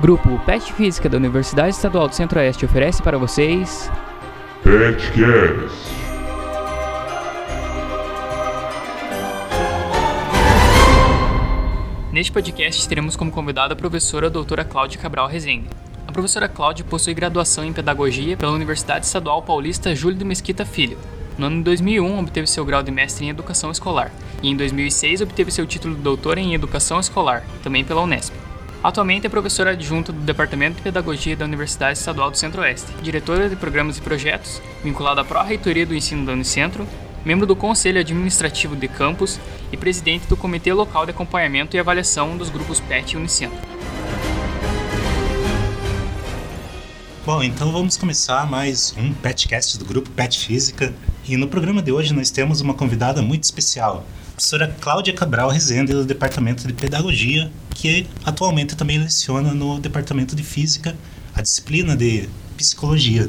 Grupo PET Física da Universidade Estadual do Centro-Oeste oferece para vocês. PetCast. Neste podcast teremos como convidada a professora a doutora Cláudia Cabral Rezende. A professora Cláudia possui graduação em Pedagogia pela Universidade Estadual Paulista Júlio de Mesquita Filho. No ano de 2001, obteve seu grau de mestre em Educação Escolar, e em 2006 obteve seu título de doutora em Educação Escolar, também pela Unesp. Atualmente é professora adjunta do Departamento de Pedagogia da Universidade Estadual do Centro-Oeste, diretora de programas e projetos, vinculada à Pró-Reitoria do Ensino da Unicentro, membro do Conselho Administrativo de Campus e presidente do Comitê Local de Acompanhamento e Avaliação dos Grupos PET e Unicentro. Bom, então vamos começar mais um PETcast do grupo PET Física. E no programa de hoje nós temos uma convidada muito especial, professora Cláudia Cabral Rezende, do Departamento de Pedagogia, que atualmente também leciona no Departamento de Física, a disciplina de Psicologia.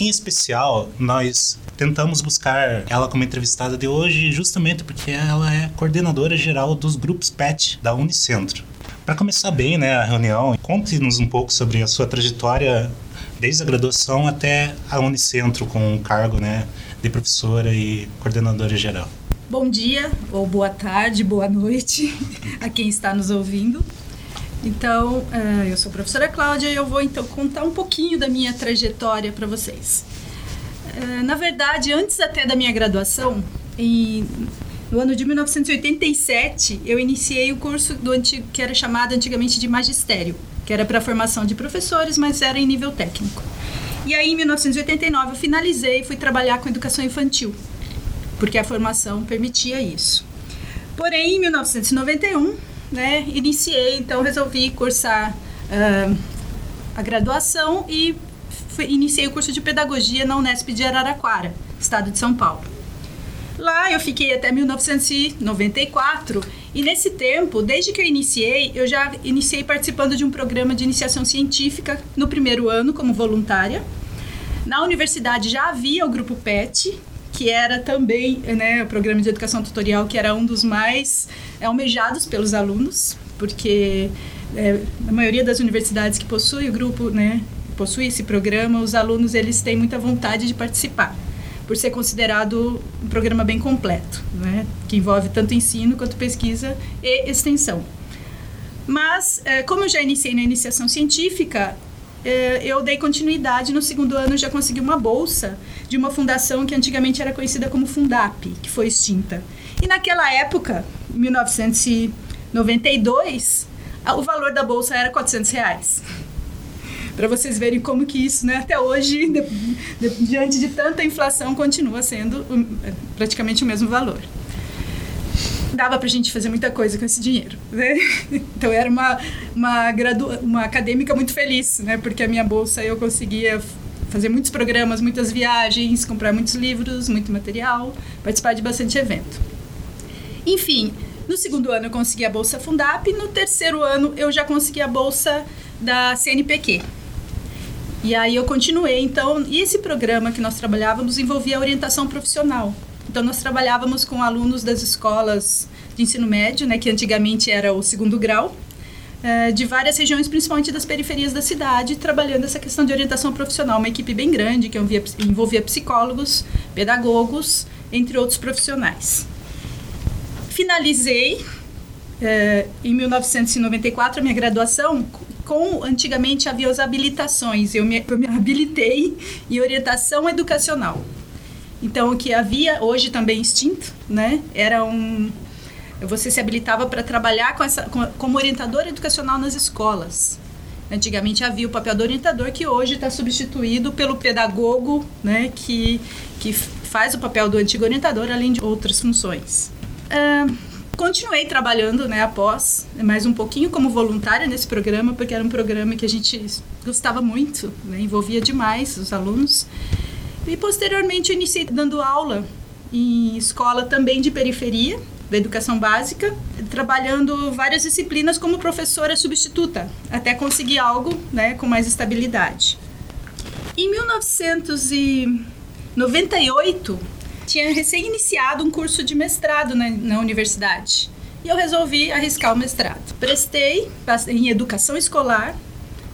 Em especial, nós tentamos buscar ela como entrevistada de hoje justamente porque ela é coordenadora geral dos grupos PET da Unicentro. Para começar bem né, a reunião, conte-nos um pouco sobre a sua trajetória desde a graduação até a Unicentro com o cargo né, de professora e coordenadora geral. Bom dia, ou boa tarde, boa noite a quem está nos ouvindo. Então, uh, eu sou a professora Cláudia e eu vou então contar um pouquinho da minha trajetória para vocês. Uh, na verdade, antes até da minha graduação, em, no ano de 1987, eu iniciei o curso do antigo, que era chamado antigamente de magistério, que era para formação de professores, mas era em nível técnico. E aí, em 1989, eu finalizei e fui trabalhar com educação infantil, porque a formação permitia isso. Porém, em 1991, né, iniciei, então resolvi cursar uh, a graduação e iniciei o curso de pedagogia na Unesp de Araraquara, estado de São Paulo. Lá eu fiquei até 1994 e nesse tempo, desde que eu iniciei, eu já iniciei participando de um programa de iniciação científica no primeiro ano como voluntária. Na universidade já havia o grupo PET, que era também né, o programa de educação tutorial, que era um dos mais almejados pelos alunos, porque é, a maioria das universidades que possui o grupo, né, possui esse programa, os alunos eles têm muita vontade de participar por ser considerado um programa bem completo, né? que envolve tanto ensino quanto pesquisa e extensão. Mas, é, como eu já iniciei na iniciação científica, é, eu dei continuidade. No segundo ano, já consegui uma bolsa de uma fundação que antigamente era conhecida como Fundap, que foi extinta. E naquela época, 1992, o valor da bolsa era 400 reais para vocês verem como que isso, né, até hoje, de, de, diante de tanta inflação, continua sendo praticamente o mesmo valor. Dava para a gente fazer muita coisa com esse dinheiro. Né? Então, era uma, uma, gradu, uma acadêmica muito feliz, né? porque a minha bolsa eu conseguia fazer muitos programas, muitas viagens, comprar muitos livros, muito material, participar de bastante evento. Enfim, no segundo ano eu consegui a bolsa Fundap, no terceiro ano eu já consegui a bolsa da CNPq, e aí eu continuei, então, e esse programa que nós trabalhávamos envolvia orientação profissional. Então nós trabalhávamos com alunos das escolas de ensino médio, né, que antigamente era o segundo grau, eh, de várias regiões, principalmente das periferias da cidade, trabalhando essa questão de orientação profissional. Uma equipe bem grande que envolvia, psicólogos, pedagogos, entre outros profissionais. Finalizei eh, em 1994 a minha graduação com antigamente havia as habilitações. Eu me, eu me habilitei em orientação educacional. Então, o que havia hoje também extinto, né? Era um você se habilitava para trabalhar com essa, com, como orientador educacional nas escolas. Antigamente havia o papel do orientador que hoje está substituído pelo pedagogo, né, que, que faz o papel do antigo orientador além de outras funções. Uh, continuei trabalhando, né, após, mais um pouquinho como voluntária nesse programa, porque era um programa que a gente gostava muito, né, envolvia demais os alunos. E posteriormente eu iniciei dando aula em escola também de periferia, da educação básica, trabalhando várias disciplinas como professora substituta, até conseguir algo, né, com mais estabilidade. Em 1998, tinha recém-iniciado um curso de mestrado na, na universidade. E eu resolvi arriscar o mestrado. Prestei em educação escolar,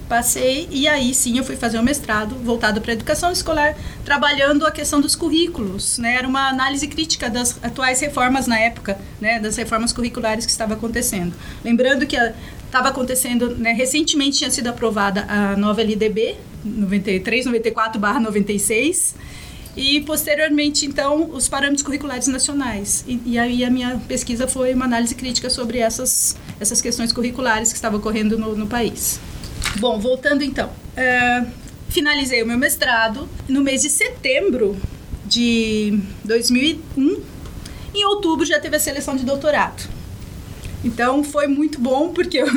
Passei e aí sim eu fui fazer o um mestrado voltado para a educação escolar, trabalhando a questão dos currículos, né? Era uma análise crítica das atuais reformas na época, né? Das reformas curriculares que estava acontecendo. Lembrando que estava acontecendo, né? Recentemente tinha sido aprovada a nova LDB 93, 94/96 e posteriormente então os parâmetros curriculares nacionais. E, e, aí a minha pesquisa foi uma análise crítica sobre essas essas questões curriculares que estavam ocorrendo no, no país. Bom, voltando então. É, finalizei o meu mestrado no mês de setembro de 2001. Em outubro já teve a seleção de doutorado. Então foi muito bom porque uh,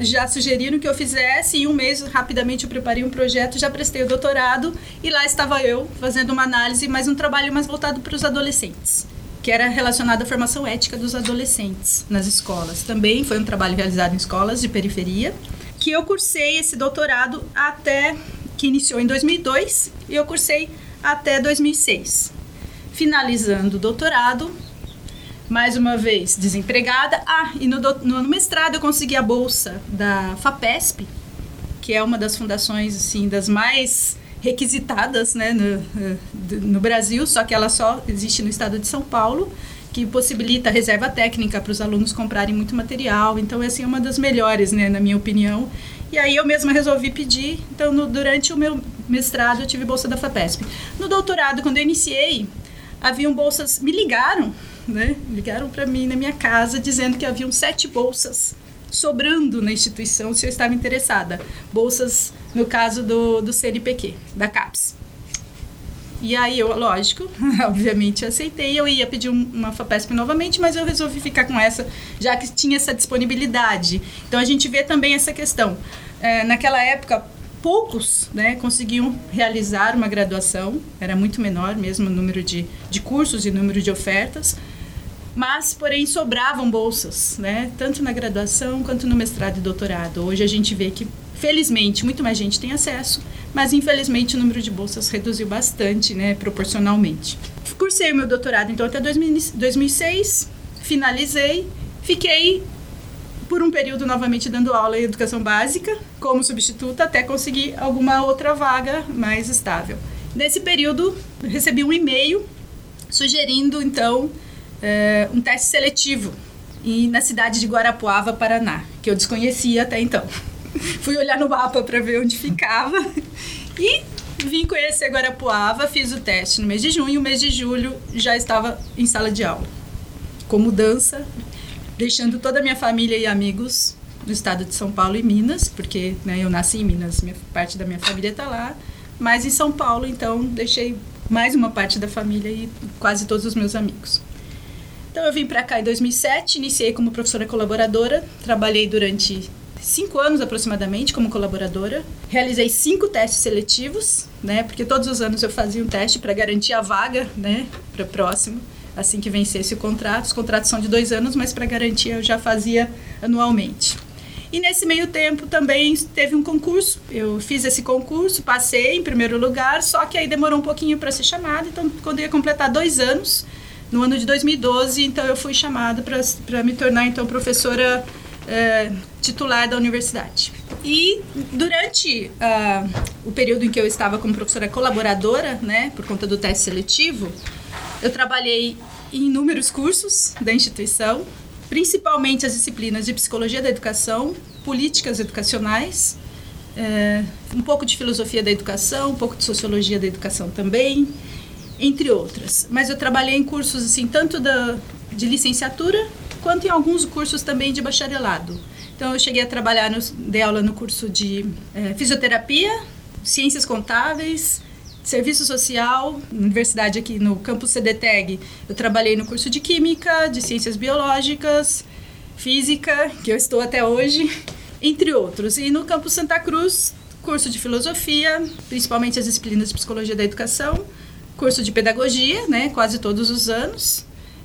já sugeriram que eu fizesse. Em um mês, rapidamente, eu preparei um projeto, já prestei o doutorado e lá estava eu fazendo uma análise, mas um trabalho mais voltado para os adolescentes, que era relacionado à formação ética dos adolescentes nas escolas. Também foi um trabalho realizado em escolas de periferia que eu cursei esse doutorado até que iniciou em 2002 e eu cursei até 2006. Finalizando o doutorado, mais uma vez desempregada. Ah, e no, no, no, mestrado eu consegui a bolsa da FAPESP, que é uma das fundações assim das mais requisitadas né, no, no Brasil, só que ela só existe no estado de São Paulo que possibilita reserva técnica para os alunos comprarem muito material. Então, é uma das melhores, né, na minha opinião. E aí eu mesma resolvi pedir. Então, no, durante o meu mestrado, eu tive bolsa da FAPESP. No doutorado, quando eu iniciei, haviam bolsas, me ligaram, né? Ligaram para mim na minha casa dizendo que haviam sete bolsas sobrando na instituição se eu estava interessada. Bolsas, no caso do, do CNPq, da CAPES. E aí eu, lógico, obviamente aceitei. Eu ia pedir uma FAPESP novamente, mas eu resolvi ficar com essa, já que tinha essa disponibilidade. Então a gente vê também essa questão. É, naquela época, poucos né, conseguiam realizar uma graduação, era muito menor mesmo o número de, de cursos e número de ofertas, mas, porém, sobravam bolsas, né, tanto na graduação quanto no mestrado e doutorado. Hoje a gente vê que Felizmente, muito mais gente tem acesso, mas infelizmente o número de bolsas reduziu bastante, né, proporcionalmente. Cursei meu doutorado então até 2006, finalizei, fiquei por um período novamente dando aula em educação básica como substituta até conseguir alguma outra vaga mais estável. Nesse período, recebi um e-mail sugerindo então é, um teste seletivo e na cidade de Guarapuava, Paraná, que eu desconhecia até então. Fui olhar no mapa para ver onde ficava. E vim conhecer Guarapuava, fiz o teste no mês de junho, no mês de julho já estava em sala de aula. Com mudança, deixando toda a minha família e amigos no estado de São Paulo e Minas, porque né, eu nasci em Minas, minha, parte da minha família está lá, mas em São Paulo, então deixei mais uma parte da família e quase todos os meus amigos. Então eu vim para cá em 2007, iniciei como professora colaboradora, trabalhei durante cinco anos aproximadamente como colaboradora. Realizei cinco testes seletivos, né? Porque todos os anos eu fazia um teste para garantir a vaga, né? Para próximo, assim que vencesse o contrato. Os contratos são de dois anos, mas para garantir eu já fazia anualmente. E nesse meio tempo também teve um concurso. Eu fiz esse concurso, passei em primeiro lugar, só que aí demorou um pouquinho para ser chamada. Então, quando ia completar dois anos, no ano de 2012, então eu fui chamada para me tornar então professora é, titular da universidade. E durante uh, o período em que eu estava como professora colaboradora, né, por conta do teste seletivo, eu trabalhei em inúmeros cursos da instituição, principalmente as disciplinas de psicologia da educação, políticas educacionais, é, um pouco de filosofia da educação, um pouco de sociologia da educação também, entre outras. Mas eu trabalhei em cursos assim tanto da, de licenciatura quanto em alguns cursos também de bacharelado. Então, eu cheguei a trabalhar, no, dei aula no curso de é, fisioterapia, ciências contábeis, serviço social, universidade aqui no campus CDTEG. Eu trabalhei no curso de química, de ciências biológicas, física, que eu estou até hoje, entre outros. E no campus Santa Cruz, curso de filosofia, principalmente as disciplinas de psicologia da educação, curso de pedagogia, né, quase todos os anos,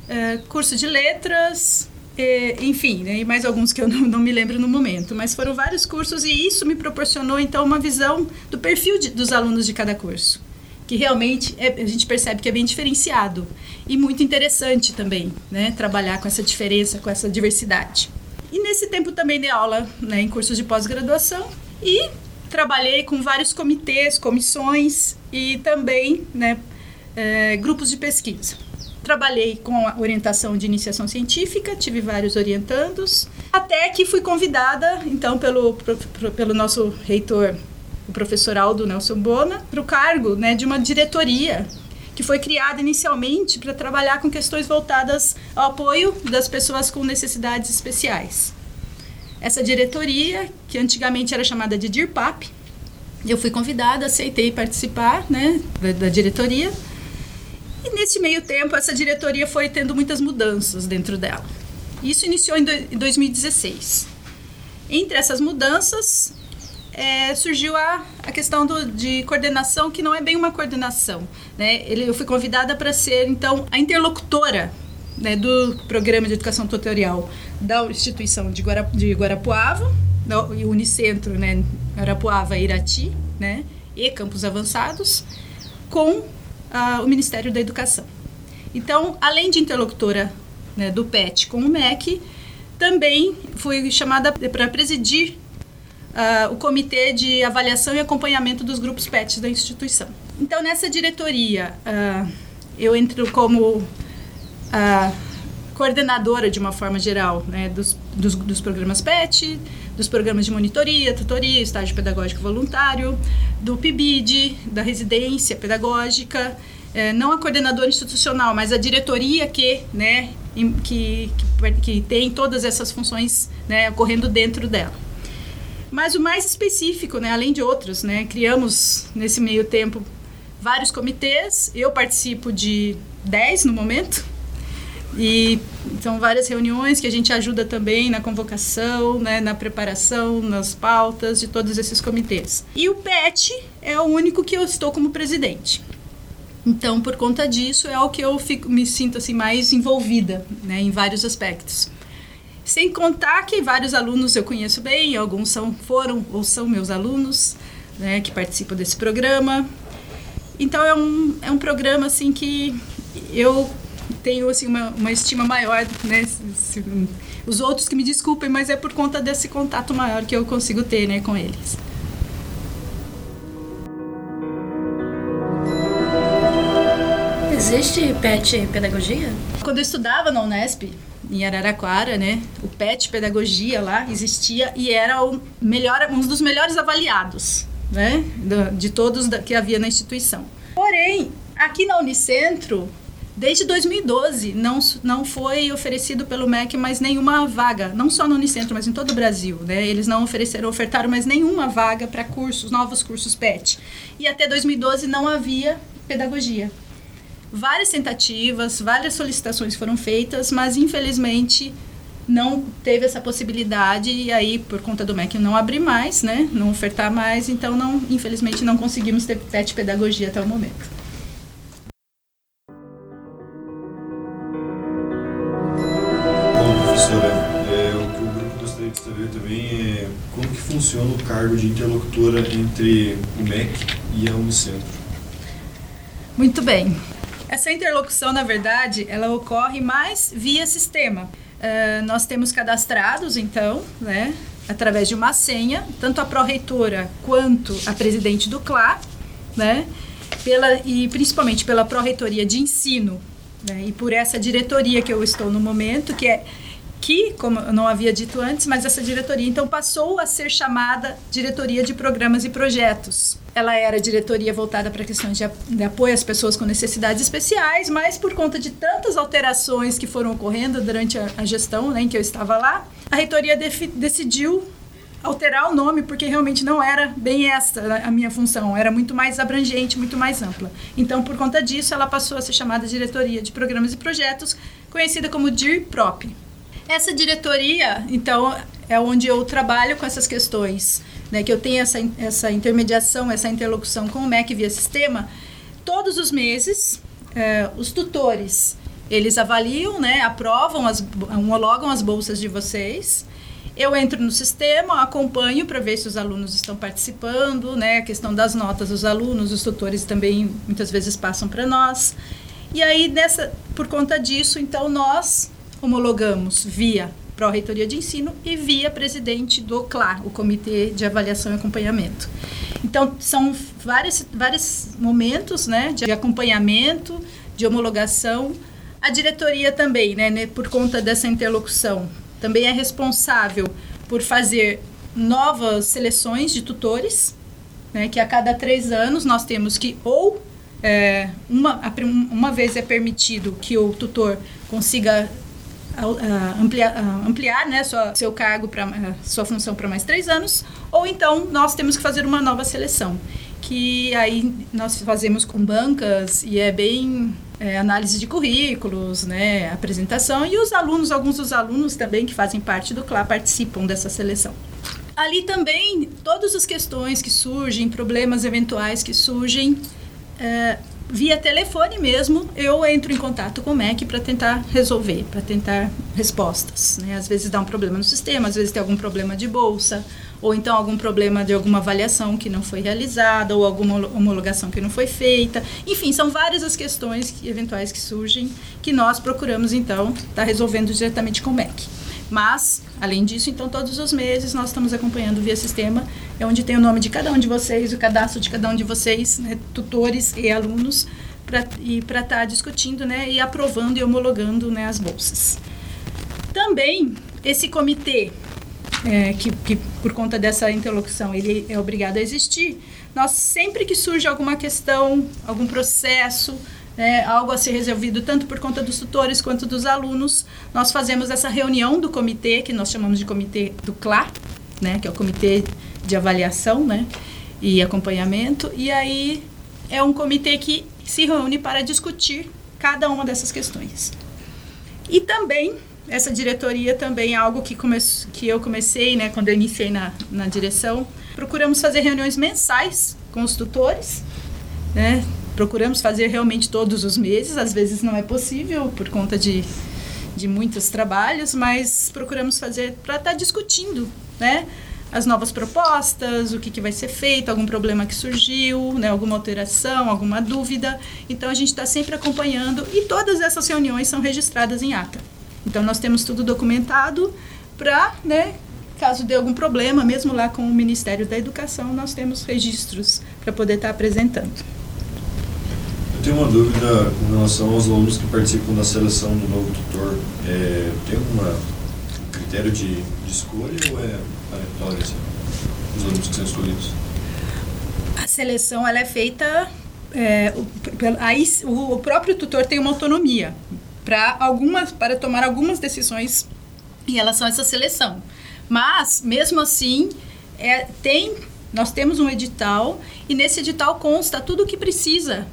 é, curso de letras, é, enfim, né, e mais alguns que eu não, não, me lembro no momento, mas foram vários cursos e isso me proporcionou então uma visão do perfil de, dos alunos de cada curso, que realmente é, a gente percebe que é bem diferenciado e muito interessante também, né, trabalhar com essa diferença, com essa diversidade. E nesse tempo também dei aula né, em cursos de pós-graduação E trabalhei com vários comitês, comissões e também né, é, grupos de pesquisa. Trabalhei com a orientação de iniciação científica, tive vários orientandos, até que fui convidada, então, pelo, pelo nosso reitor, o professor Aldo Nelson Bona, para o cargo né, de uma diretoria que foi criada inicialmente para trabalhar com questões voltadas ao apoio das pessoas com necessidades especiais. Essa diretoria, que antigamente era chamada de DIRPAP, eu fui convidada, aceitei participar né, da diretoria e nesse meio tempo, essa diretoria foi tendo muitas mudanças dentro dela. Isso iniciou em 2016. Entre essas mudanças, é, surgiu a, a questão do, de coordenação, que não é bem uma coordenação. Né? Eu fui convidada para ser, então, a interlocutora né, do Programa de Educação Tutorial da instituição de, de Guarapuava, e Unicentro, né, Guarapuava Irati, né, e Campos Avançados, com o Ministério da Educação. Então, além de interlocutora né, do PET com o MEC, também fui chamada para presidir uh, o Comitê de Avaliação e Acompanhamento dos Grupos PETs da instituição. Então, nessa diretoria, uh, eu entro como uh, coordenadora, de uma forma geral, né, dos, dos, dos programas PET, dos programas de monitoria, tutoria, estágio pedagógico voluntário, do PIBID, da residência pedagógica, é, não a coordenadora institucional, mas a diretoria que, né, que, que, que tem todas essas funções né, ocorrendo dentro dela. Mas o mais específico, né, além de outros, né, criamos nesse meio tempo vários comitês, eu participo de 10 no momento, e são várias reuniões que a gente ajuda também na convocação, né, na preparação, nas pautas de todos esses comitês. E o PET é o único que eu estou como presidente. Então, por conta disso, é o que eu fico, me sinto assim mais envolvida, né, em vários aspectos. Sem contar que vários alunos eu conheço bem, alguns são, foram ou são meus alunos, né, que participam desse programa. Então, é um, é um programa assim que eu tenho assim uma, uma estima maior, né? Se, os outros que me desculpem, mas é por conta desse contato maior que eu consigo ter, né, com eles. Existe PET pedagogia? Quando eu estudava na Unesp, em Araraquara, né, o PET pedagogia lá existia e era o melhor, um dos melhores avaliados, né, de todos que havia na instituição. Porém, aqui na Unicentro Desde 2012 não, não foi oferecido pelo MEC mais nenhuma vaga, não só no Unicentro, mas em todo o Brasil. Né? Eles não ofereceram, ofertaram mais nenhuma vaga para cursos, novos cursos PET. E até 2012 não havia pedagogia. Várias tentativas, várias solicitações foram feitas, mas infelizmente não teve essa possibilidade e aí por conta do MEC não abrir mais, né, não ofertar mais, então não, infelizmente não conseguimos ter PET pedagogia até o momento. Funciona o cargo de interlocutora entre o MEC e a Unicentro? Muito bem. Essa interlocução, na verdade, ela ocorre mais via sistema. Uh, nós temos cadastrados, então, né, através de uma senha, tanto a pró-reitora quanto a presidente do CLA, né, pela, e principalmente pela pró-reitoria de ensino, né, e por essa diretoria que eu estou no momento, que é que, como eu não havia dito antes, mas essa diretoria então passou a ser chamada Diretoria de Programas e Projetos. Ela era diretoria voltada para questões de, apoio às pessoas com necessidades especiais, mas por conta de tantas alterações que foram ocorrendo durante a, gestão né, em que eu estava lá, a reitoria decidiu alterar o nome porque realmente não era bem essa a minha função, era muito mais abrangente, muito mais ampla. Então, por conta disso, ela passou a ser chamada Diretoria de Programas e Projetos, conhecida como DIRPROP. Essa diretoria, então, é onde eu trabalho com essas questões, né, que eu tenho essa, essa intermediação, essa interlocução com o MEC via sistema. Todos os meses, é, os tutores, eles avaliam, né, aprovam, as, homologam as bolsas de vocês. Eu entro no sistema, acompanho para ver se os alunos estão participando, né, a questão das notas dos alunos, os tutores também muitas vezes passam para nós. E aí, nessa, por conta disso, então, nós homologamos via Pró-Reitoria de Ensino, e via presidente do CLA, o Comitê de Avaliação e Acompanhamento. Então, são vários, vários momentos né, de acompanhamento, de homologação. A diretoria também, né, né, por conta dessa interlocução, também é responsável por fazer novas seleções de tutores, né, que a cada três anos nós temos que ou é, uma, uma vez é permitido que o tutor consiga ampliar, ampliar né, sua, seu cargo, para sua função para mais três anos, ou então nós temos que fazer uma nova seleção, que aí nós fazemos com bancas e é bem é, análise de currículos, né, apresentação, e os alunos, alguns dos alunos também que fazem parte do CLA participam dessa seleção. Ali também, todas as questões que surgem, problemas eventuais que surgem, é, via telefone mesmo, eu entro em contato com o MEC para tentar resolver, para tentar respostas. Né? Às vezes dá um problema no sistema, às vezes tem algum problema de bolsa, ou então algum problema de alguma avaliação que não foi realizada, ou alguma homologação que não foi feita. Enfim, são várias as questões que, eventuais que surgem que nós procuramos, então, estar tá resolvendo diretamente com o MEC. Mas, além disso, então, todos os meses nós estamos acompanhando via sistema, é onde tem o nome de cada um de vocês, o cadastro de cada um de vocês, né, tutores e alunos, pra, e para estar tá discutindo né, e aprovando e homologando né, as bolsas. Também, esse comitê, é, que, que por conta dessa interlocução ele é obrigado a existir, nós sempre que surge alguma questão, algum processo, né, algo a ser resolvido tanto por conta dos tutores quanto dos alunos. Nós fazemos essa reunião do comitê, que nós chamamos de comitê do CLA, né, que é o comitê de avaliação né, e acompanhamento, e aí é um comitê que se reúne para discutir cada uma dessas questões. E também, essa diretoria também é algo que, come, que eu comecei, né, quando eu iniciei na, na direção, procuramos fazer reuniões mensais com os tutores, né, procuramos fazer realmente todos os meses, às vezes não é possível por conta de, de muitos trabalhos, mas procuramos fazer para estar tá discutindo, né? As novas propostas, o que, que vai ser feito, algum problema que surgiu, né, alguma alteração, alguma dúvida. Então a gente está sempre acompanhando e todas essas reuniões são registradas em ata. Então nós temos tudo documentado para, né, caso dê algum problema, mesmo lá com o Ministério da Educação, nós temos registros para poder estar tá apresentando. Eu tenho uma dúvida com relação aos alunos que participam da seleção do novo tutor. É, tem algum critério de, de, escolha ou é alunos que são escolhidos? A seleção ela é feita. É, o, aí, o, o próprio tutor tem uma autonomia para algumas para tomar algumas decisões em relação a essa seleção. Mas, mesmo assim, é, tem, nós temos um edital e nesse edital consta tudo o que precisa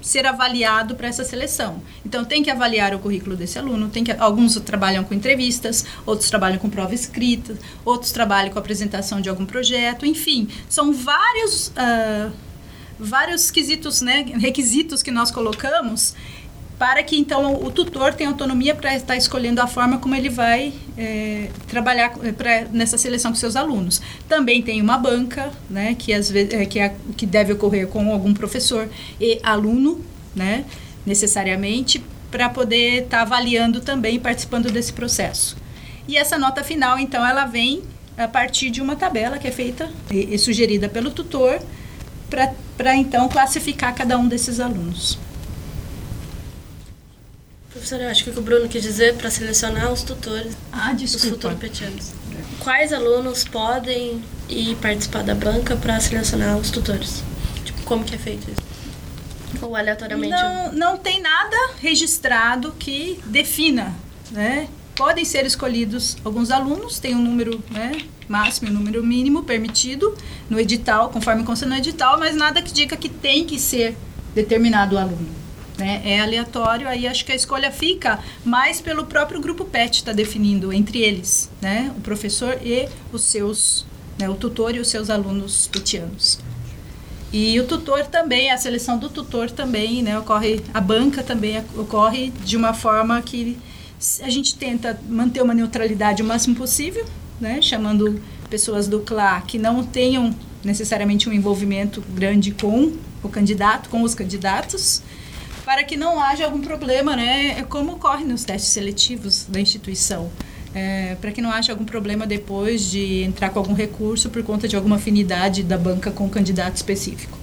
ser avaliado para essa seleção. Então tem que avaliar o currículo desse aluno, tem que alguns trabalham com entrevistas, outros trabalham com prova escrita, outros trabalham com apresentação de algum projeto, enfim, são vários uh, vários quesitos, né, requisitos que nós colocamos para que então o tutor tenha autonomia para estar escolhendo a forma como ele vai é, trabalhar é, pra, nessa seleção com seus alunos. Também tem uma banca, né, que às vezes é, que, é, que deve ocorrer com algum professor e aluno, né, necessariamente, para poder estar tá avaliando também e participando desse processo. E essa nota final, então, ela vem a partir de uma tabela que é feita e, e sugerida pelo tutor para então classificar cada um desses alunos. Professora, acho que o Bruno quis dizer para selecionar os tutores ah, dos futuros petianos. Quais alunos podem ir participar da banca para selecionar os tutores? Tipo, como que é feito isso? Ou aleatoriamente? Não, não tem nada registrado que defina, né? Podem ser escolhidos alguns alunos, tem um número né, máximo e um número mínimo permitido no edital, conforme consta no edital, mas nada que diga que tem que ser determinado aluno. Né? É aleatório, aí acho que a escolha fica mais pelo próprio grupo PET está definindo entre eles, né? O professor e os seus, né? o tutor e os seus alunos petianos. E o tutor também, a seleção do tutor também, né? Ocorre, a banca também ocorre de uma forma que a gente tenta manter uma neutralidade o máximo possível, né? Chamando pessoas do CLA que não tenham necessariamente um envolvimento grande com o candidato, com os candidatos, para que não haja algum problema, né? É como ocorre nos testes seletivos da instituição. é, para que não haja algum problema depois de entrar com algum recurso por conta de alguma afinidade da banca com o candidato específico.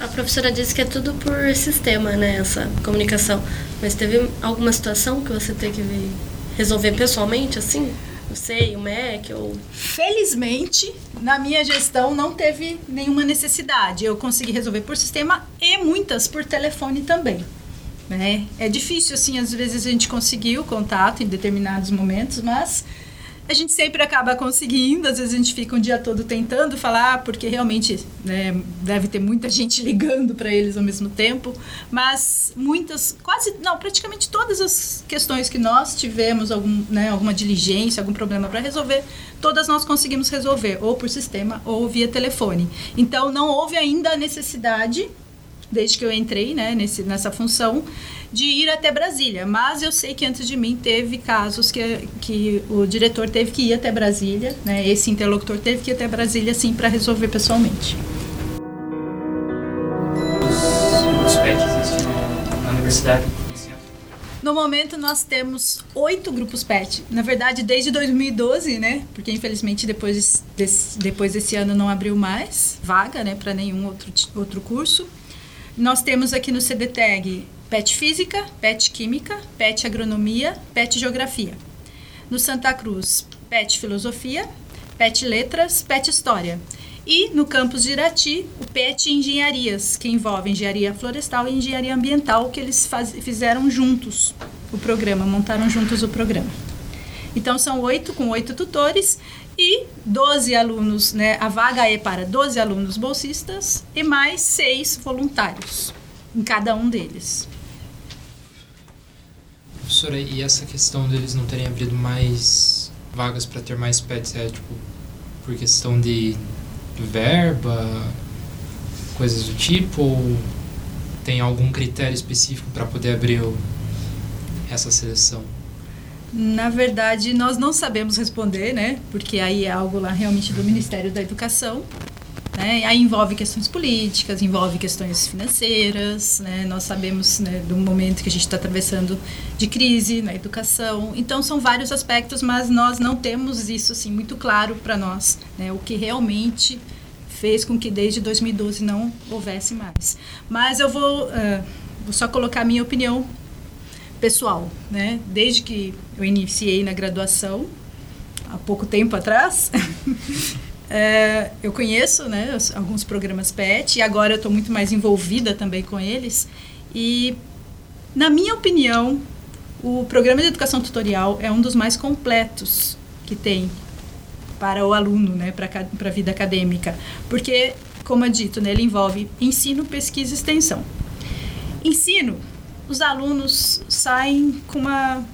A professora disse que é tudo por sistema, né, essa comunicação. Mas teve alguma situação que você teve que resolver pessoalmente, assim? Sei, o MEC ou... Felizmente, na minha gestão não teve nenhuma necessidade. Eu consegui resolver por sistema e muitas por telefone também. Né? É difícil, assim, às vezes a gente conseguir o contato em determinados momentos, mas a gente sempre acaba conseguindo, às vezes a gente fica um dia todo tentando falar, porque realmente né, deve ter muita gente ligando para eles ao mesmo tempo, mas muitas, quase, não, praticamente todas as questões que nós tivemos, algum, né, alguma diligência, algum problema para resolver, todas nós conseguimos resolver, ou por sistema ou via telefone. Então não houve ainda a necessidade desde que eu entrei né, nesse, nessa função, de ir até Brasília. Mas eu sei que antes de mim teve casos que, que o diretor teve que ir até Brasília, né, esse interlocutor teve que ir até Brasília, sim, para resolver pessoalmente. Os PET existem na universidade? No momento nós temos oito grupos PET. Na verdade, desde 2012, né? Porque infelizmente depois desse, depois desse ano não abriu mais vaga, né, para nenhum outro, outro curso. Nós temos aqui no CDTEG PET Física, PET Química, PET Agronomia, PET Geografia. No Santa Cruz, PET Filosofia, PET Letras, PET História. E no campus de Irati, o PET Engenharias, que envolve engenharia florestal e engenharia ambiental, que eles faz, fizeram juntos o programa, montaram juntos o programa. Então são oito com oito tutores e 12 alunos, né? A vaga é para 12 alunos bolsistas e mais seis voluntários em cada um deles. Professora, e essa questão deles não terem abrido mais vagas para ter mais pets é tipo por questão de verba, coisas do tipo, ou tem algum critério específico para poder abrir essa seleção? Na verdade, nós não sabemos responder, né? Porque aí é algo lá realmente do Ministério da Educação. Né? Aí envolve questões políticas, envolve questões financeiras, né? Nós sabemos né, do momento que a gente está atravessando de crise na educação. Então são vários aspectos, mas nós não temos isso assim muito claro para nós, né? O que realmente fez com que desde 2012 não houvesse mais. Mas eu vou, uh, vou só colocar a minha opinião pessoal, né? Desde que eu iniciei na graduação, há pouco tempo atrás, é, eu conheço, né, alguns programas PET e agora eu estou muito mais envolvida também com eles. E, na minha opinião, o programa de educação tutorial é um dos mais completos que tem para o aluno, né, para a vida acadêmica, porque, como é dito, né, ele envolve ensino, pesquisa e extensão. Ensino os alunos saem com uma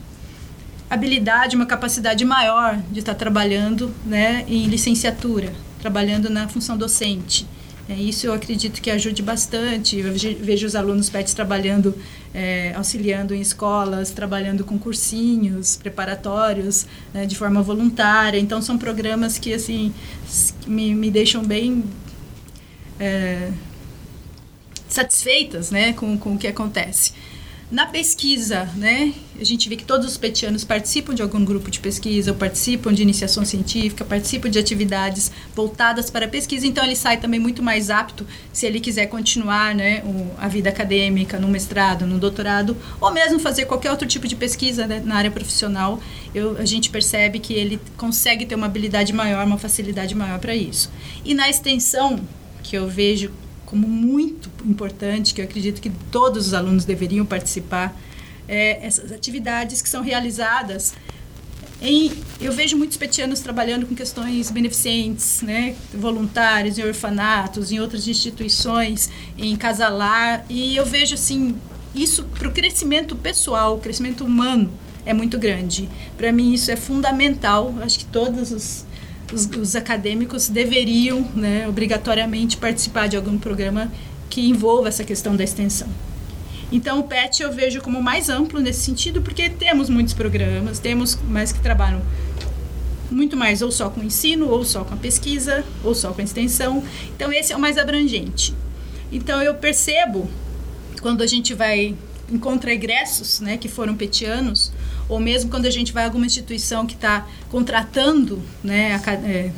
habilidade, uma capacidade maior de estar trabalhando né, em licenciatura, trabalhando na função docente. É, isso eu acredito que ajude bastante. Eu vejo os alunos PETs trabalhando, é, auxiliando em escolas, trabalhando com cursinhos preparatórios, né, de forma voluntária. Então, são programas que assim me, me deixam bem é, satisfeitas né, com, com o que acontece. Na pesquisa, né, a gente vê que todos os petianos participam de algum grupo de pesquisa, ou participam de iniciação científica, participam de atividades voltadas para a pesquisa, então ele sai também muito mais apto se ele quiser continuar né, o, a vida acadêmica, no mestrado, no doutorado, ou mesmo fazer qualquer outro tipo de pesquisa né, na área profissional. Eu, a gente percebe que ele consegue ter uma habilidade maior, uma facilidade maior para isso. E na extensão, que eu vejo como muito importante, que eu acredito que todos os alunos deveriam participar, é, essas atividades que são realizadas em, eu vejo muitos petianos trabalhando com questões beneficentes, né, voluntários em orfanatos, em outras instituições, em casalar, e eu vejo assim isso para o crescimento pessoal, o crescimento humano é muito grande. Para mim isso é fundamental. Acho que todos os os, os acadêmicos deveriam, né, obrigatoriamente, participar de algum programa que envolva essa questão da extensão. Então, o PET eu vejo como mais amplo nesse sentido, porque temos muitos programas, temos mais que trabalham muito mais ou só com ensino, ou só com a pesquisa, ou só com a extensão. Então, esse é o mais abrangente. Então, eu percebo, quando a gente vai encontra egressos, né, que foram petianos, ou mesmo quando a gente vai a alguma instituição que está contratando, né, a, é,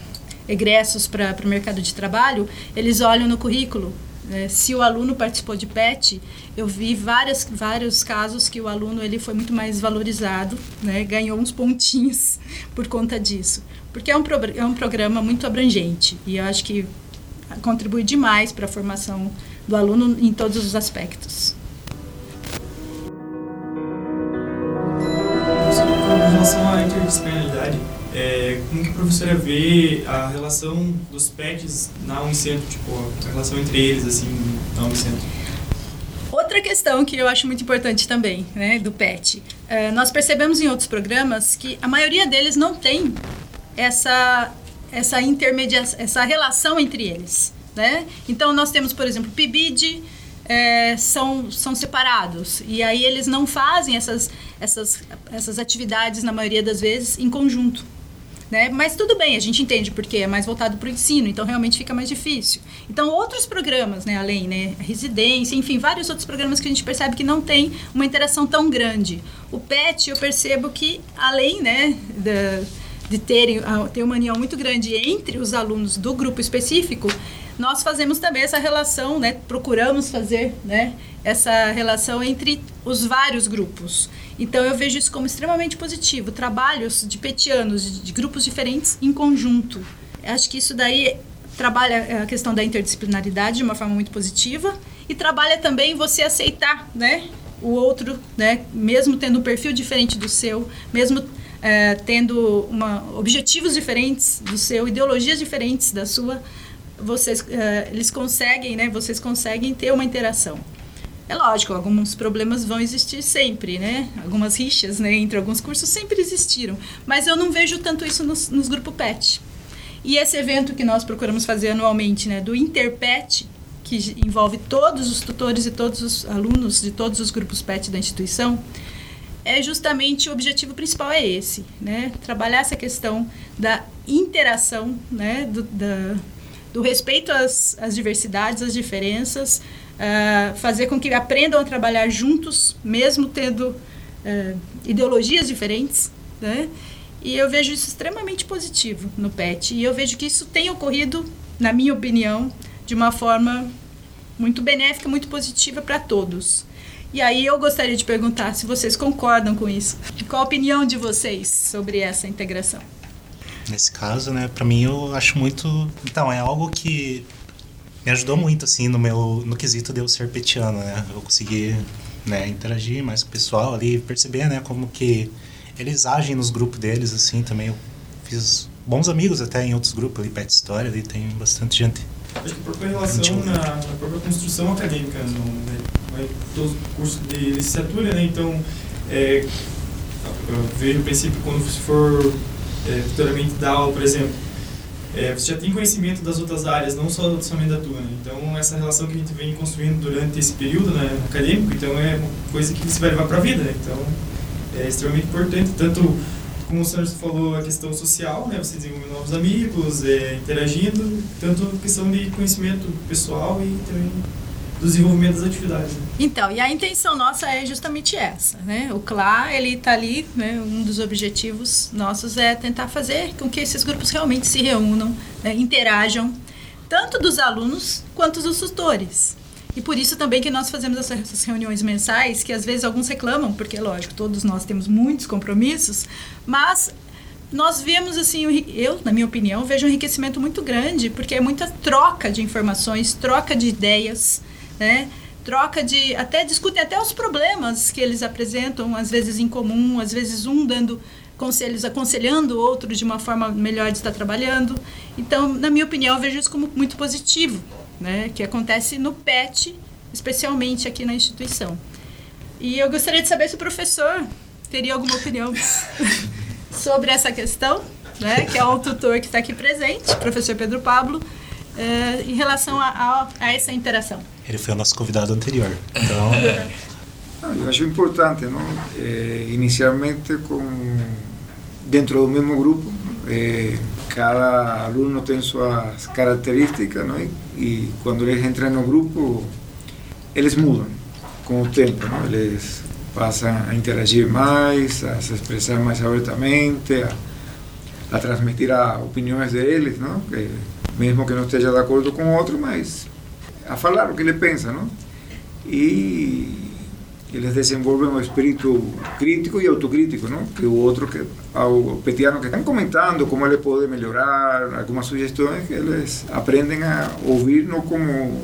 egressos para o mercado de trabalho, eles olham no currículo. Né, se o aluno participou de PET, eu vi várias, vários casos que o aluno ele foi muito mais valorizado, né, ganhou uns pontinhos por conta disso. Porque é um, é um programa muito abrangente e eu acho que contribui demais para a formação do aluno em todos os aspectos. Interdisciplinaridade, é, como que a professora vê a relação dos PETs na Unicentro, tipo, a relação entre eles, assim, na Unicentro? Outra questão que eu acho muito importante também, né, do PET. É, nós percebemos em outros programas que a maioria deles não tem essa, essa intermediação, essa relação entre eles. Né? Então, nós temos, por exemplo, PIBID, é, são, são separados. E aí eles não fazem essas, essas, essas atividades, na maioria das vezes, em conjunto. Né? Mas tudo bem, a gente entende porque é mais voltado para o ensino, então realmente fica mais difícil. Então, outros programas, né, além, né, residência, enfim, vários outros programas que a gente percebe que não tem uma interação tão grande. O PET, eu percebo que, além né, da, de terem, ter uma união muito grande entre os alunos do grupo específico, nós fazemos também essa relação, né, procuramos fazer né, essa relação entre os vários grupos. Então eu vejo isso como extremamente positivo. Trabalhos de petianos, de, grupos diferentes em conjunto. Acho que isso daí trabalha a questão da interdisciplinaridade de uma forma muito positiva e trabalha também você aceitar, né, o outro, né, mesmo tendo um perfil diferente do seu, mesmo é, tendo uma, objetivos diferentes do seu, ideologias diferentes da sua, vocês, uh, eles conseguem, né? Vocês conseguem ter uma interação. É lógico, alguns problemas vão existir sempre, né? Algumas rixas, né? Entre alguns cursos sempre existiram, mas eu não vejo tanto isso nos, nos grupos PET. E esse evento que nós procuramos fazer anualmente, né? Do Interpet, que envolve todos os tutores e todos os alunos de todos os grupos PET da instituição, é justamente o objetivo principal é esse, né? Trabalhar essa questão da interação, né? Do, da, do respeito às, às diversidades, às diferenças, uh, fazer com que aprendam a trabalhar juntos, mesmo tendo uh, ideologias diferentes, né? E eu vejo isso extremamente positivo no PET. E eu vejo que isso tem ocorrido, na minha opinião, de uma forma muito benéfica, muito positiva para todos. E aí eu gostaria de perguntar se vocês concordam com isso. Qual a opinião de vocês sobre essa integração? Nesse caso, né, para mim eu acho muito, então é algo que me ajudou muito assim no meu no quesito de eu ser petiano, né? Eu consegui, né, interagir mais com o pessoal ali, perceber, né, como que eles agem nos grupos deles assim, também eu fiz bons amigos até em outros grupos ali, Pet História, ali tem bastante gente. Acho que a própria relação na, na própria construção acadêmica, no, né, todo curso de licenciatura, né? Então, é, eu vejo o princípio quando você for é, futuramente dar aula, por exemplo, é, você já tem conhecimento das outras áreas, não só somente da tua. Né? Então, essa relação que a gente vem construindo durante esse período né, acadêmico, então é uma coisa que você vai levar para a vida. Né? Então, é extremamente importante, tanto como o senhor falou, a questão social, né, você desenvolver novos amigos, é, interagindo, tanto questão de conhecimento pessoal e também do desenvolvimento das atividades. Né? Então, e a intenção nossa é justamente essa, né? O CLA, ele está ali, né? Um dos objetivos nossos é tentar fazer com que esses grupos realmente se reúnam, né? interajam, tanto dos alunos quanto dos tutores. E por isso também que nós fazemos essas reuniões mensais, que às vezes alguns reclamam, porque, lógico, todos nós temos muitos compromissos, mas nós vemos assim, eu, na minha opinião, vejo um enriquecimento muito grande, porque é muita troca de informações, troca de ideias, né? Troca de. Até discutem até os problemas que eles apresentam, às vezes em comum, às vezes um dando conselhos, aconselhando o outro de uma forma melhor de estar trabalhando. Então, na minha opinião, eu vejo isso como muito positivo, né? Que acontece no PET, especialmente aqui na instituição. E eu gostaria de saber se o professor teria alguma opinião sobre essa questão, né? Que é o tutor que está aqui presente, professor Pedro Pablo, eh, em relação a, a, a essa interação. Ele foi o nosso convidado anterior. Então. eu acho importante, não? É, inicialmente, com, dentro do mesmo grupo, é, cada aluno tem suas características, não? E, e quando eles entram no grupo, eles mudam. com o tempo, não? Eles passam a interagir mais, a se expressar mais abertamente, a, a transmitir as opiniões deles, não? Que, mesmo que não esteja de acordo com o outro, mas a falar o que ele pensa, não? E eles desenvolvem um espírito crítico e autocrítico, não? Que o outro, que, ao que estão comentando como ele pode melhorar, algumas sugestões, eles aprendem a ouvir não como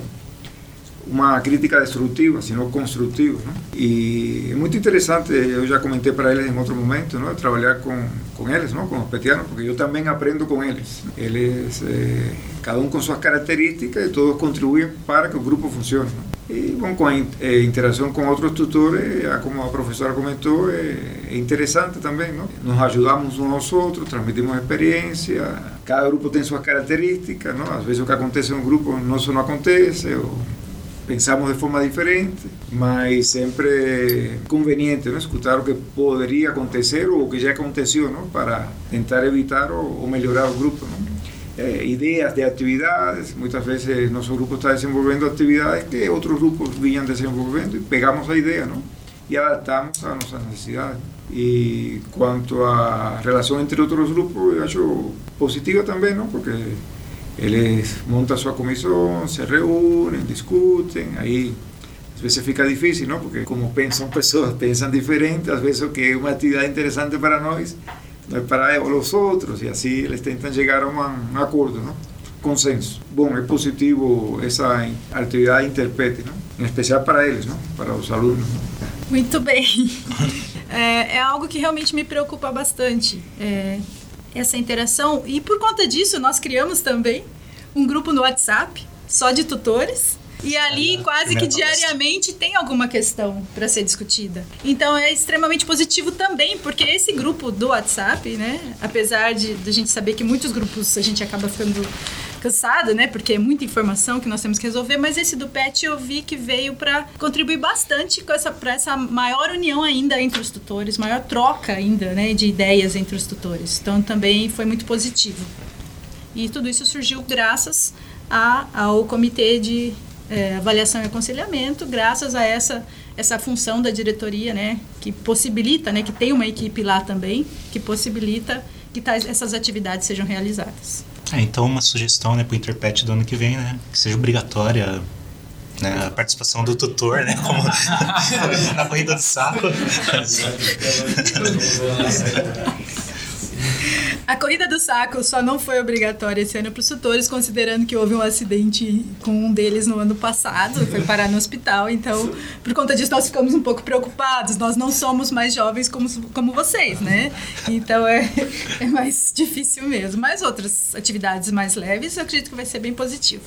uma crítica destrutiva, sino construtiva. Não? E é muito interessante, eu já comentei para eles em outro momento, não? trabalhar com, com eles, não? com os petianos, porque eu também aprendo com eles. Eles, eh, cada um com suas características, e todos contribuem para que o grupo funcione. Não? E bom, com a eh, interação com outros tutores, como a professora comentou, é, é interessante também. Não? Nos ajudamos uns aos outros, transmitimos experiência, cada grupo tem suas características, não? às vezes o que acontece em um grupo nosso não acontece, ou pensamos de forma diferente, mas sempre conveniente não? escutar o que poderia acontecer ou o que já aconteceu não? para tentar evitar ou, melhorar o grupo. Não? Eh, ideias de atividades, muitas vezes nosso grupo está desenvolvendo atividades que outros grupos vinham desenvolvendo e pegamos a ideia não? e adaptamos a nossas necessidades. E quanto à relação entre outros grupos, eu acho positiva também, não? porque eles montam sua comissão, se reúnem, discutem, aí às vezes fica difícil, não? Porque como pensam pessoas, pensam diferente, às vezes o que é uma atividade interessante para nós não é para os outros, e assim eles tentam chegar a um acordo, não? consenso. Bom, é positivo essa atividade interprete, não? em especial para eles, não? para os alunos. Não? Muito bem. É, é, algo que realmente me preocupa bastante. É, essa interação. E por conta disso, nós criamos também um grupo no WhatsApp só de tutores. E ali, quase que diariamente, tem alguma questão para ser discutida. Então, é extremamente positivo também, porque esse grupo do WhatsApp, né? Apesar de, de a gente saber que muitos grupos a gente acaba ficando cansado, né? Porque é muita informação que nós temos que resolver, mas esse do PET eu vi que veio para contribuir bastante com essa, pra essa maior união ainda entre os tutores, maior troca ainda, né? De ideias entre os tutores. Então, também foi muito positivo. E tudo isso surgiu graças a, ao comitê de é, avaliação e aconselhamento, graças a essa essa função da diretoria, né, que possibilita, né, que tem uma equipe lá também, que possibilita que tais, essas atividades sejam realizadas. É, então uma sugestão, né, para o Interpet do ano que vem, né, que seja obrigatória né, a participação do tutor, né, como na corrida do saco. A corrida do saco só não foi obrigatória esse ano para os tutores, considerando que houve um acidente com um deles no ano passado, foi parar no hospital. Então, por conta disso, nós ficamos um pouco preocupados. Nós não somos mais jovens como, como vocês, né? Então é, é mais difícil mesmo. Mas outras atividades mais leves, eu acredito que vai ser bem positivo.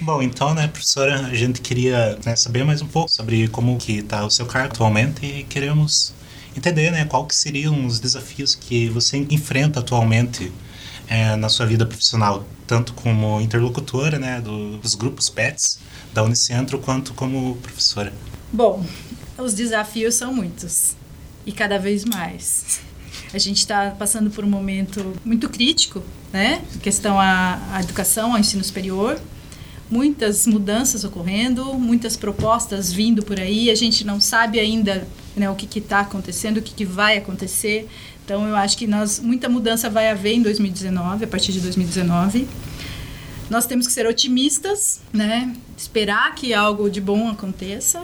Bom, então, né, professora, a gente queria né, saber mais um pouco sobre como que está o seu cargo atualmente e queremos entender né, qual que seriam os desafios que você enfrenta atualmente é, na sua vida profissional, tanto como interlocutora né, do, dos grupos PETs da Unicentro, quanto como professora. Bom, os desafios são muitos e cada vez mais. A gente está passando por um momento muito crítico, né? Questão à, à educação, ao ensino superior. Muitas mudanças ocorrendo, muitas propostas vindo por aí. A gente não sabe ainda né, o que está acontecendo, o que, que vai acontecer. Então, eu acho que nós muita mudança vai haver em 2019, a partir de 2019. Nós temos que ser otimistas, né? Esperar que algo de bom aconteça.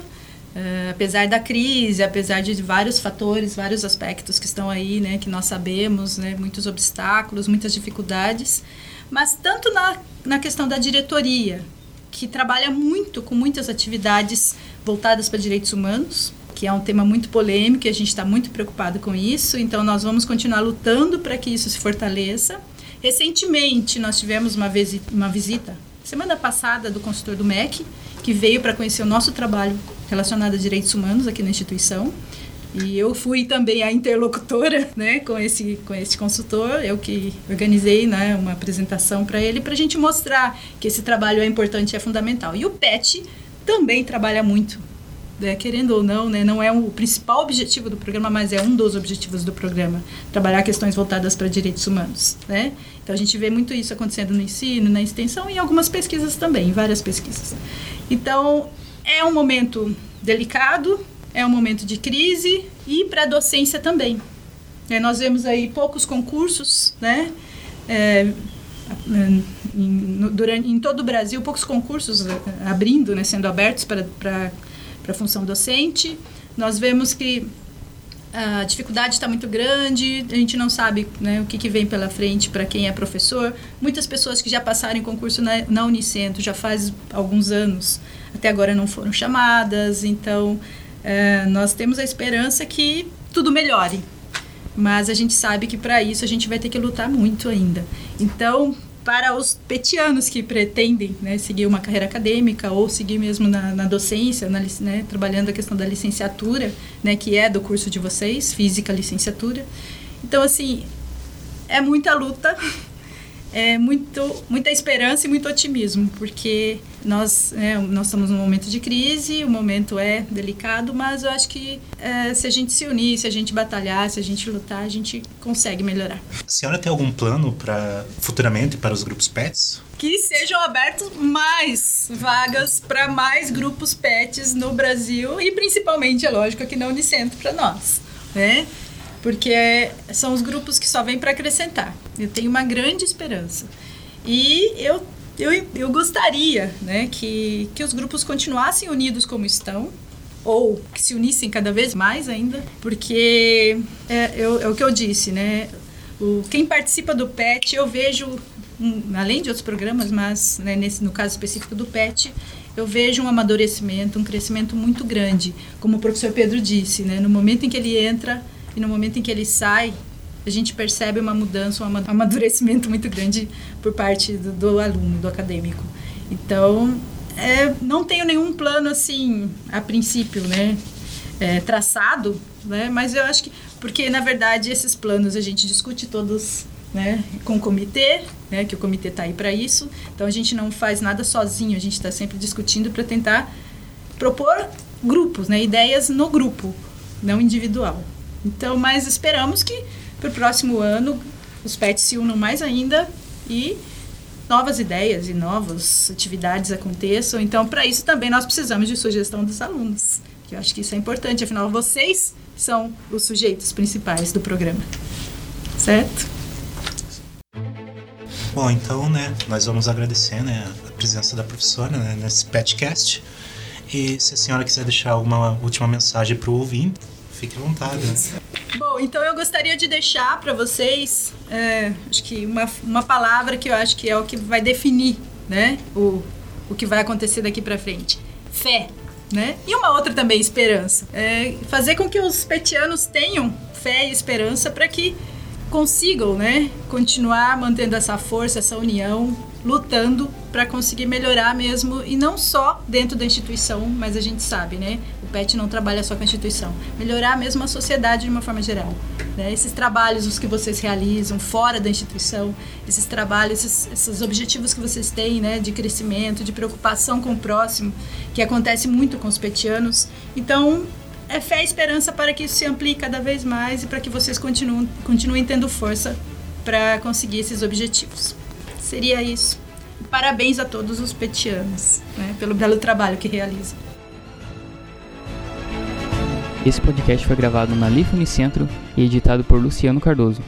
Uh, apesar da crise, apesar de vários fatores, vários aspectos que estão aí, né, que nós sabemos, né, muitos obstáculos, muitas dificuldades, mas tanto na, na questão da diretoria, que trabalha muito com muitas atividades voltadas para direitos humanos, que é um tema muito polêmico e a gente está muito preocupado com isso, então nós vamos continuar lutando para que isso se fortaleça. Recentemente, nós tivemos uma, visita, uma visita, semana passada, do consultor do MEC, que veio para conhecer o nosso trabalho relacionado a direitos humanos aqui na instituição. E eu fui também a interlocutora né, com, esse, com esse consultor, eu que organizei né, uma apresentação para ele, para a gente mostrar que esse trabalho é importante é fundamental. E o PET também trabalha muito é, querendo ou não, né, não é o principal objetivo do programa, mas é um dos objetivos do programa, trabalhar questões voltadas para direitos humanos, né? Então a gente vê muito isso acontecendo no ensino, na extensão e em algumas pesquisas também, em várias pesquisas. Então é um momento delicado, é um momento de crise e para a docência também. É, nós vemos aí poucos concursos, né? É, em, durante, em todo o Brasil, poucos concursos é, abrindo, né, sendo abertos para a função docente. Nós vemos que a dificuldade está muito grande, a gente não sabe né, o que, que vem pela frente para quem é professor. Muitas pessoas que já passaram em concurso na, na Unicentro já faz alguns anos, até agora não foram chamadas, então é, nós temos a esperança que tudo melhore. Mas a gente sabe que para isso a gente vai ter que lutar muito ainda. Então, para os petianos que pretendem né, seguir uma carreira acadêmica ou seguir mesmo na, na docência, na, né, trabalhando a questão da licenciatura, né, que é do curso de vocês, física licenciatura. Então, assim, é muita luta, é muito, muita esperança e muito otimismo, porque nós, é, nós estamos num momento de crise, o momento é delicado, mas eu acho que é, se a gente se unir, se a gente batalhar, se a gente lutar, a gente consegue melhorar. A senhora tem algum plano para futuramente para os grupos PETs? Que sejam abertos mais vagas para mais grupos PETs no Brasil e principalmente, é lógico, aqui na Unicentro para nós, né? Porque são os grupos que só vêm para acrescentar. Eu tenho uma grande esperança. E eu, eu, eu gostaria né, que, que os grupos continuassem unidos como estão, ou que se unissem cada vez mais ainda, porque é, eu, é o que eu disse, né? O, quem participa do PET, eu vejo, um, além de outros programas, mas né, nesse, no caso específico do PET, eu vejo um amadurecimento, um crescimento muito grande. Como o professor Pedro disse, né? no momento em que ele entra e no momento em que ele sai, a gente percebe uma mudança, um amadurecimento muito grande por parte do, do aluno, do acadêmico. Então, é, não tenho nenhum plano assim, a princípio, né, é, traçado, né, mas eu acho que, porque na verdade esses planos a gente discute todos né, com o comitê, né, que o comitê está aí para isso. Então a gente não faz nada sozinho, a gente está sempre discutindo para tentar propor grupos, né, ideias no grupo, não individual. Então, mas esperamos que para o próximo ano os pets se unam mais ainda e novas ideias e novas atividades aconteçam. Então, para isso também nós precisamos de sugestão dos alunos, que eu acho que isso é importante. Afinal, vocês são os sujeitos principais do programa, certo? Bom, então, né, nós vamos agradecer, né, a presença da professora né, nesse petcast. E se a senhora quiser deixar alguma última mensagem para o ouvinte, Fique à vontade. Bom, então eu gostaria de deixar para vocês, é, acho que uma, uma palavra que eu acho que é o que vai definir, né, o, o que vai acontecer daqui para frente. Fé, né? E uma outra também, esperança. É fazer com que os petianos tenham fé e esperança para que consigam, né, continuar mantendo essa força, essa união, lutando para conseguir melhorar mesmo e não só dentro da instituição, mas a gente sabe, né? O PET não trabalha só com a instituição, melhorar mesmo a sociedade de uma forma geral. Né? Esses trabalhos os que vocês realizam fora da instituição, esses trabalhos, esses, esses objetivos que vocês têm, né, de crescimento, de preocupação com o próximo, que acontece muito com os petianos. Então, é fé e esperança para que isso se amplie cada vez mais e para que vocês continuem, continuem tendo força para conseguir esses objetivos. Seria isso. Parabéns a todos os petianos né, pelo belo trabalho que realizam. Esse podcast foi gravado na Life Unicentro e editado por Luciano Cardoso.